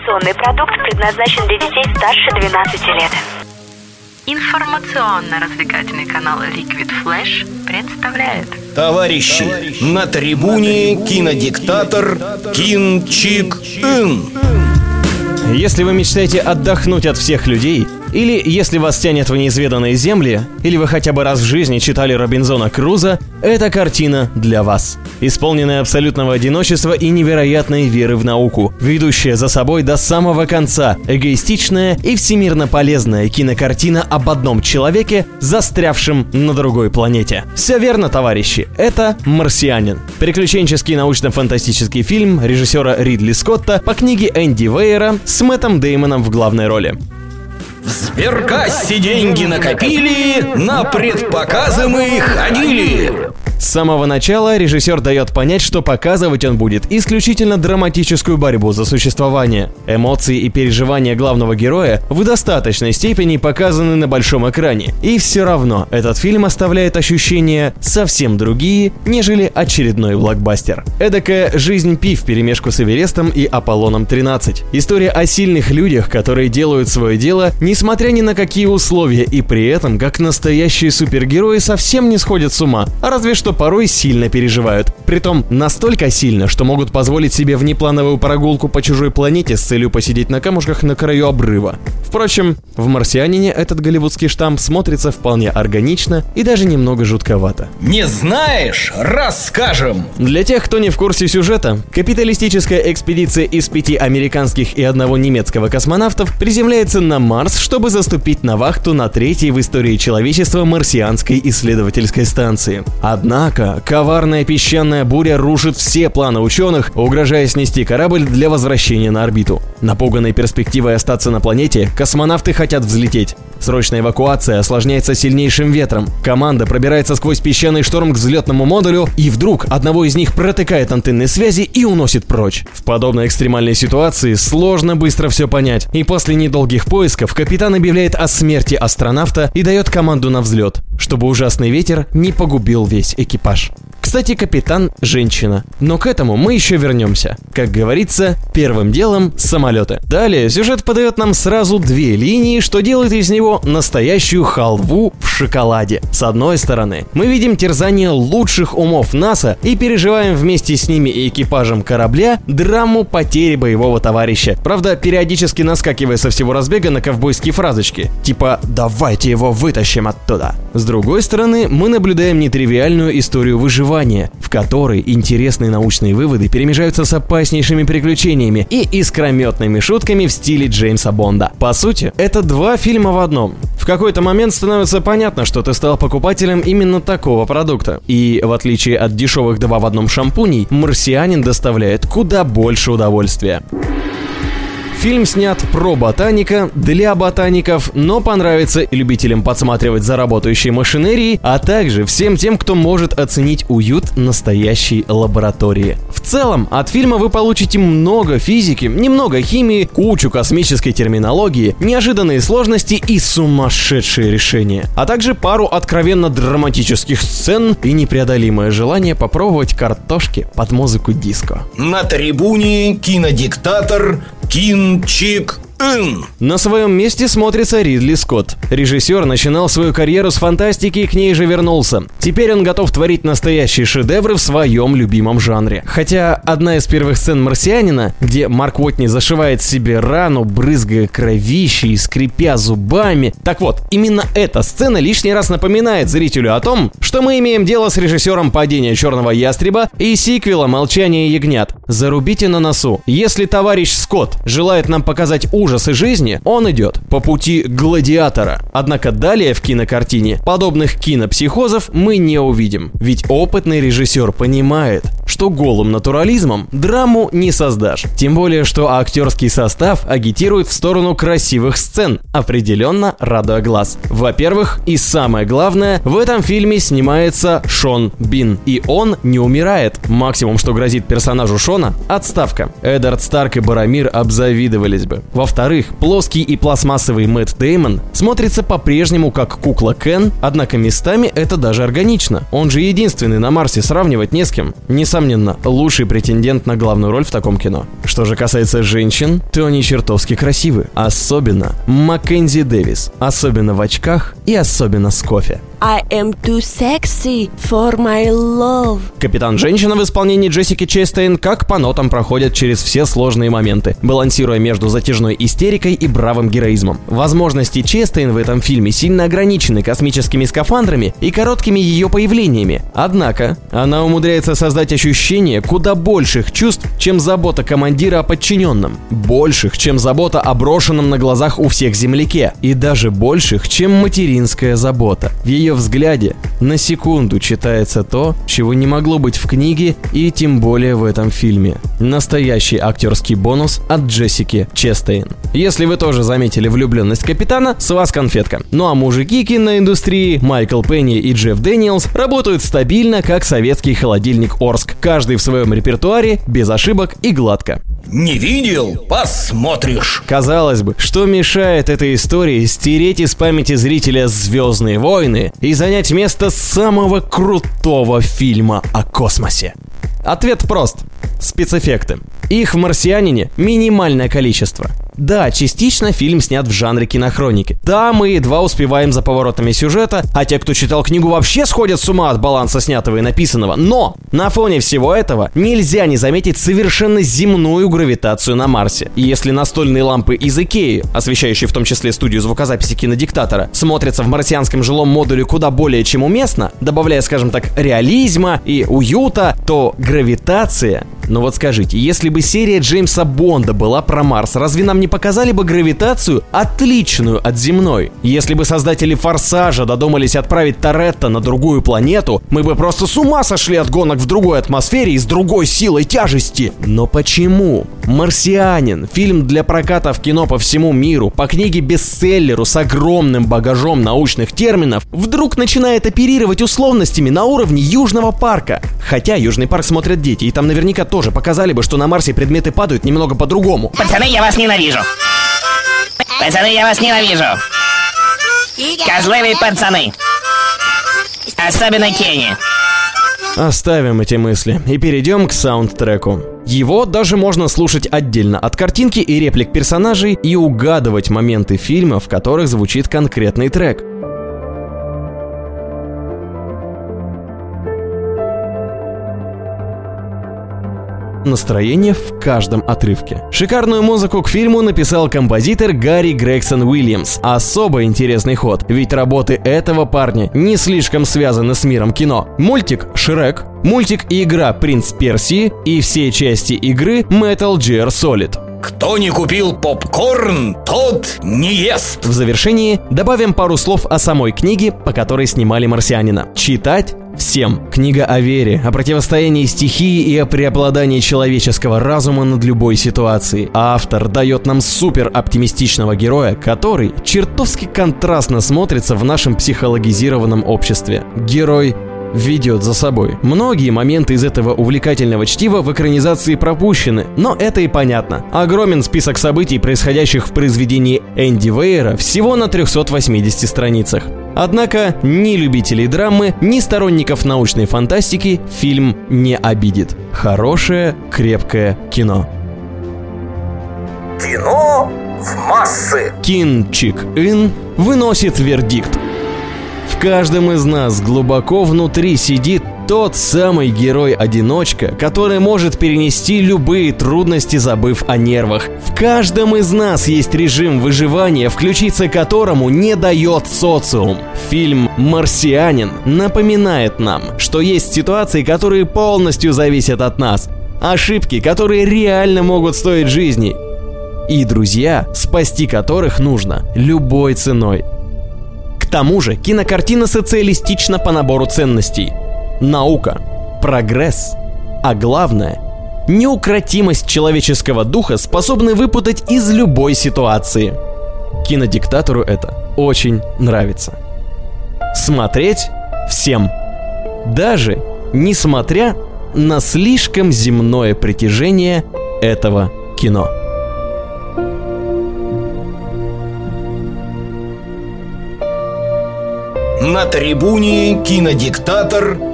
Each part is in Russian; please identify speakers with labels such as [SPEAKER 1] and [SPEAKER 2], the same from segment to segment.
[SPEAKER 1] Информационный продукт предназначен для детей старше 12 лет.
[SPEAKER 2] Информационно-развлекательный канал Liquid Flash представляет
[SPEAKER 3] Товарищи, на трибуне кинодиктатор Кин Чик Ин.
[SPEAKER 4] Если вы мечтаете отдохнуть от всех людей, или если вас тянет в неизведанные земли, или вы хотя бы раз в жизни читали Робинзона Круза, эта картина для вас. Исполненная абсолютного одиночества и невероятной веры в науку, ведущая за собой до самого конца, эгоистичная и всемирно полезная кинокартина об одном человеке, застрявшем на другой планете. Все верно, товарищи, это «Марсианин». Приключенческий научно-фантастический фильм режиссера Ридли Скотта по книге Энди Вейера с Мэттом Деймоном в главной роли.
[SPEAKER 3] В сберкассе деньги накопили, на предпоказы мы ходили.
[SPEAKER 4] С самого начала режиссер дает понять, что показывать он будет исключительно драматическую борьбу за существование. Эмоции и переживания главного героя в достаточной степени показаны на большом экране. И все равно этот фильм оставляет ощущения совсем другие, нежели очередной блокбастер. Эдакая жизнь Пи в перемешку с Эверестом и Аполлоном 13. История о сильных людях, которые делают свое дело, несмотря ни на какие условия, и при этом, как настоящие супергерои, совсем не сходят с ума, а разве что порой сильно переживают. Притом настолько сильно, что могут позволить себе внеплановую прогулку по чужой планете с целью посидеть на камушках на краю обрыва. Впрочем, в «Марсианине» этот голливудский штамп смотрится вполне органично и даже немного жутковато.
[SPEAKER 3] Не знаешь? Расскажем.
[SPEAKER 4] Для тех, кто не в курсе сюжета, капиталистическая экспедиция из пяти американских и одного немецкого космонавтов приземляется на Марс, чтобы заступить на вахту на третьей в истории человечества марсианской исследовательской станции. Однако, коварная песчаная буря рушит все планы ученых, угрожая снести корабль для возвращения на орбиту. Напуганной перспективой остаться на планете, космонавты хотят взлететь. Срочная эвакуация осложняется сильнейшим ветром. Команда пробирается сквозь песчаный шторм к взлетному модулю, и вдруг одного из них протыкает антенны связи и уносит прочь. В подобной экстремальной ситуации сложно быстро все понять, и после недолгих поисков капитан объявляет о смерти астронавта и дает команду на взлет, чтобы ужасный ветер не погубил весь экипаж. Кстати, капитан – женщина. Но к этому мы еще вернемся. Как говорится, первым делом – самолеты. Далее сюжет подает нам сразу две линии, что делает из него настоящую халву в шоколаде. С одной стороны, мы видим терзание лучших умов НАСА и переживаем вместе с ними и экипажем корабля драму потери боевого товарища. Правда, периодически наскакивая со всего разбега на ковбойские фразочки. Типа «давайте его вытащим оттуда». С другой стороны, мы наблюдаем нетривиальную историю выживания, в которой интересные научные выводы перемежаются с опаснейшими приключениями и искрометными шутками в стиле Джеймса Бонда. По сути, это два фильма в одном. В какой-то момент становится понятно, что ты стал покупателем именно такого продукта. И в отличие от дешевых два в одном шампуней, марсианин доставляет куда больше удовольствия. Фильм снят про ботаника, для ботаников, но понравится и любителям подсматривать за работающей машинерией, а также всем тем, кто может оценить уют настоящей лаборатории. В целом, от фильма вы получите много физики, немного химии, кучу космической терминологии, неожиданные сложности и сумасшедшие решения, а также пару откровенно драматических сцен и непреодолимое желание попробовать картошки под музыку диско.
[SPEAKER 3] На трибуне кинодиктатор Кин Чик.
[SPEAKER 4] На своем месте смотрится Ридли Скотт. Режиссер начинал свою карьеру с фантастики и к ней же вернулся. Теперь он готов творить настоящие шедевры в своем любимом жанре. Хотя одна из первых сцен «Марсианина», где Марк Уотни зашивает себе рану, брызгая кровищей и скрипя зубами. Так вот, именно эта сцена лишний раз напоминает зрителю о том, что мы имеем дело с режиссером «Падения черного ястреба» и сиквела «Молчание ягнят». Зарубите на носу. Если товарищ Скотт желает нам показать ужас ужасы жизни, он идет по пути гладиатора. Однако далее в кинокартине подобных кинопсихозов мы не увидим. Ведь опытный режиссер понимает, что голым натурализмом драму не создашь. Тем более, что актерский состав агитирует в сторону красивых сцен, определенно радуя глаз. Во-первых, и самое главное, в этом фильме снимается Шон Бин. И он не умирает. Максимум, что грозит персонажу Шона – отставка. Эдард Старк и Барамир обзавидовались бы. Во-вторых, плоский и пластмассовый Мэтт Деймон смотрится по-прежнему как кукла Кен, однако местами это даже органично. Он же единственный на Марсе, сравнивать не с кем. Несомненно, лучший претендент на главную роль в таком кино. Что же касается женщин, то они чертовски красивы. Особенно Маккензи Дэвис. Особенно в очках и особенно с кофе.
[SPEAKER 5] I am too sexy for my love.
[SPEAKER 4] Капитан Женщина в исполнении Джессики Честейн как по нотам проходит через все сложные моменты, балансируя между затяжной истерикой и бравым героизмом. Возможности Честейн в этом фильме сильно ограничены космическими скафандрами и короткими ее появлениями. Однако, она умудряется создать ощущение куда больших чувств, чем забота командира о подчиненном. Больших, чем забота о брошенном на глазах у всех земляке. И даже больших, чем материнская забота. В ее взгляде на секунду читается то, чего не могло быть в книге и тем более в этом фильме. Настоящий актерский бонус от Джессики Честейн. Если вы тоже заметили влюбленность капитана, с вас конфетка. Ну а мужики киноиндустрии Майкл Пенья и Джефф Дэниелс работают стабильно, как советский холодильник Орск. Каждый в своем репертуаре, без ошибок и гладко.
[SPEAKER 3] Не видел? Посмотришь.
[SPEAKER 4] Казалось бы, что мешает этой истории стереть из памяти зрителя «Звездные войны» и занять место самого крутого фильма о космосе? Ответ прост. Спецэффекты. Их в «Марсианине» минимальное количество. Да, частично фильм снят в жанре кинохроники. Да, мы едва успеваем за поворотами сюжета, а те, кто читал книгу, вообще сходят с ума от баланса снятого и написанного. Но на фоне всего этого нельзя не заметить совершенно земную гравитацию на Марсе. Если настольные лампы из Икеи, освещающие в том числе студию звукозаписи кинодиктатора, смотрятся в марсианском жилом модуле куда более чем уместно, добавляя, скажем так, реализма и уюта, то гравитация но вот скажите, если бы серия Джеймса Бонда была про Марс, разве нам не показали бы гравитацию отличную от земной? Если бы создатели Форсажа додумались отправить Торетто на другую планету, мы бы просто с ума сошли от гонок в другой атмосфере и с другой силой тяжести. Но почему? «Марсианин» — фильм для проката в кино по всему миру, по книге-бестселлеру с огромным багажом научных терминов, вдруг начинает оперировать условностями на уровне Южного парка. Хотя Южный парк смотрят дети, и там наверняка тоже показали бы, что на Марсе предметы падают немного по-другому.
[SPEAKER 6] Пацаны, я вас ненавижу. Пацаны, я вас ненавижу. Козлы вы пацаны. Особенно Кенни.
[SPEAKER 4] Оставим эти мысли и перейдем к саундтреку. Его даже можно слушать отдельно от картинки и реплик персонажей и угадывать моменты фильма, в которых звучит конкретный трек. Настроение в каждом отрывке. Шикарную музыку к фильму написал композитор Гарри Грегсон Уильямс. Особо интересный ход, ведь работы этого парня не слишком связаны с миром кино. Мультик «Шрек», мультик и игра «Принц Персии» и все части игры Metal Gear Solid.
[SPEAKER 3] Кто не купил попкорн, тот не ест.
[SPEAKER 4] В завершении добавим пару слов о самой книге, по которой снимали «Марсианина». Читать всем. Книга о вере, о противостоянии стихии и о преобладании человеческого разума над любой ситуацией. Автор дает нам супер оптимистичного героя, который чертовски контрастно смотрится в нашем психологизированном обществе. Герой ведет за собой. Многие моменты из этого увлекательного чтива в экранизации пропущены, но это и понятно. Огромен список событий, происходящих в произведении Энди Вейера всего на 380 страницах. Однако ни любителей драмы, ни сторонников научной фантастики фильм не обидит. Хорошее, крепкое кино.
[SPEAKER 3] Кино в массы.
[SPEAKER 4] Кин Чик Ин выносит вердикт каждом из нас глубоко внутри сидит тот самый герой-одиночка, который может перенести любые трудности, забыв о нервах. В каждом из нас есть режим выживания, включиться которому не дает социум. Фильм «Марсианин» напоминает нам, что есть ситуации, которые полностью зависят от нас. Ошибки, которые реально могут стоить жизни. И друзья, спасти которых нужно любой ценой тому же кинокартина социалистична по набору ценностей наука, прогресс, а главное – Неукротимость человеческого духа способны выпутать из любой ситуации. Кинодиктатору это очень нравится. Смотреть всем. Даже несмотря на слишком земное притяжение этого кино.
[SPEAKER 3] На трибуне кинодиктатор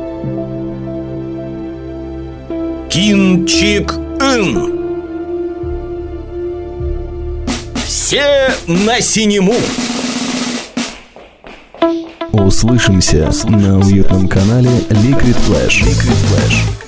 [SPEAKER 3] Кин Чик Ын. Все на синему.
[SPEAKER 4] Услышимся на уютном канале Liquid Flash. Liquid Flash.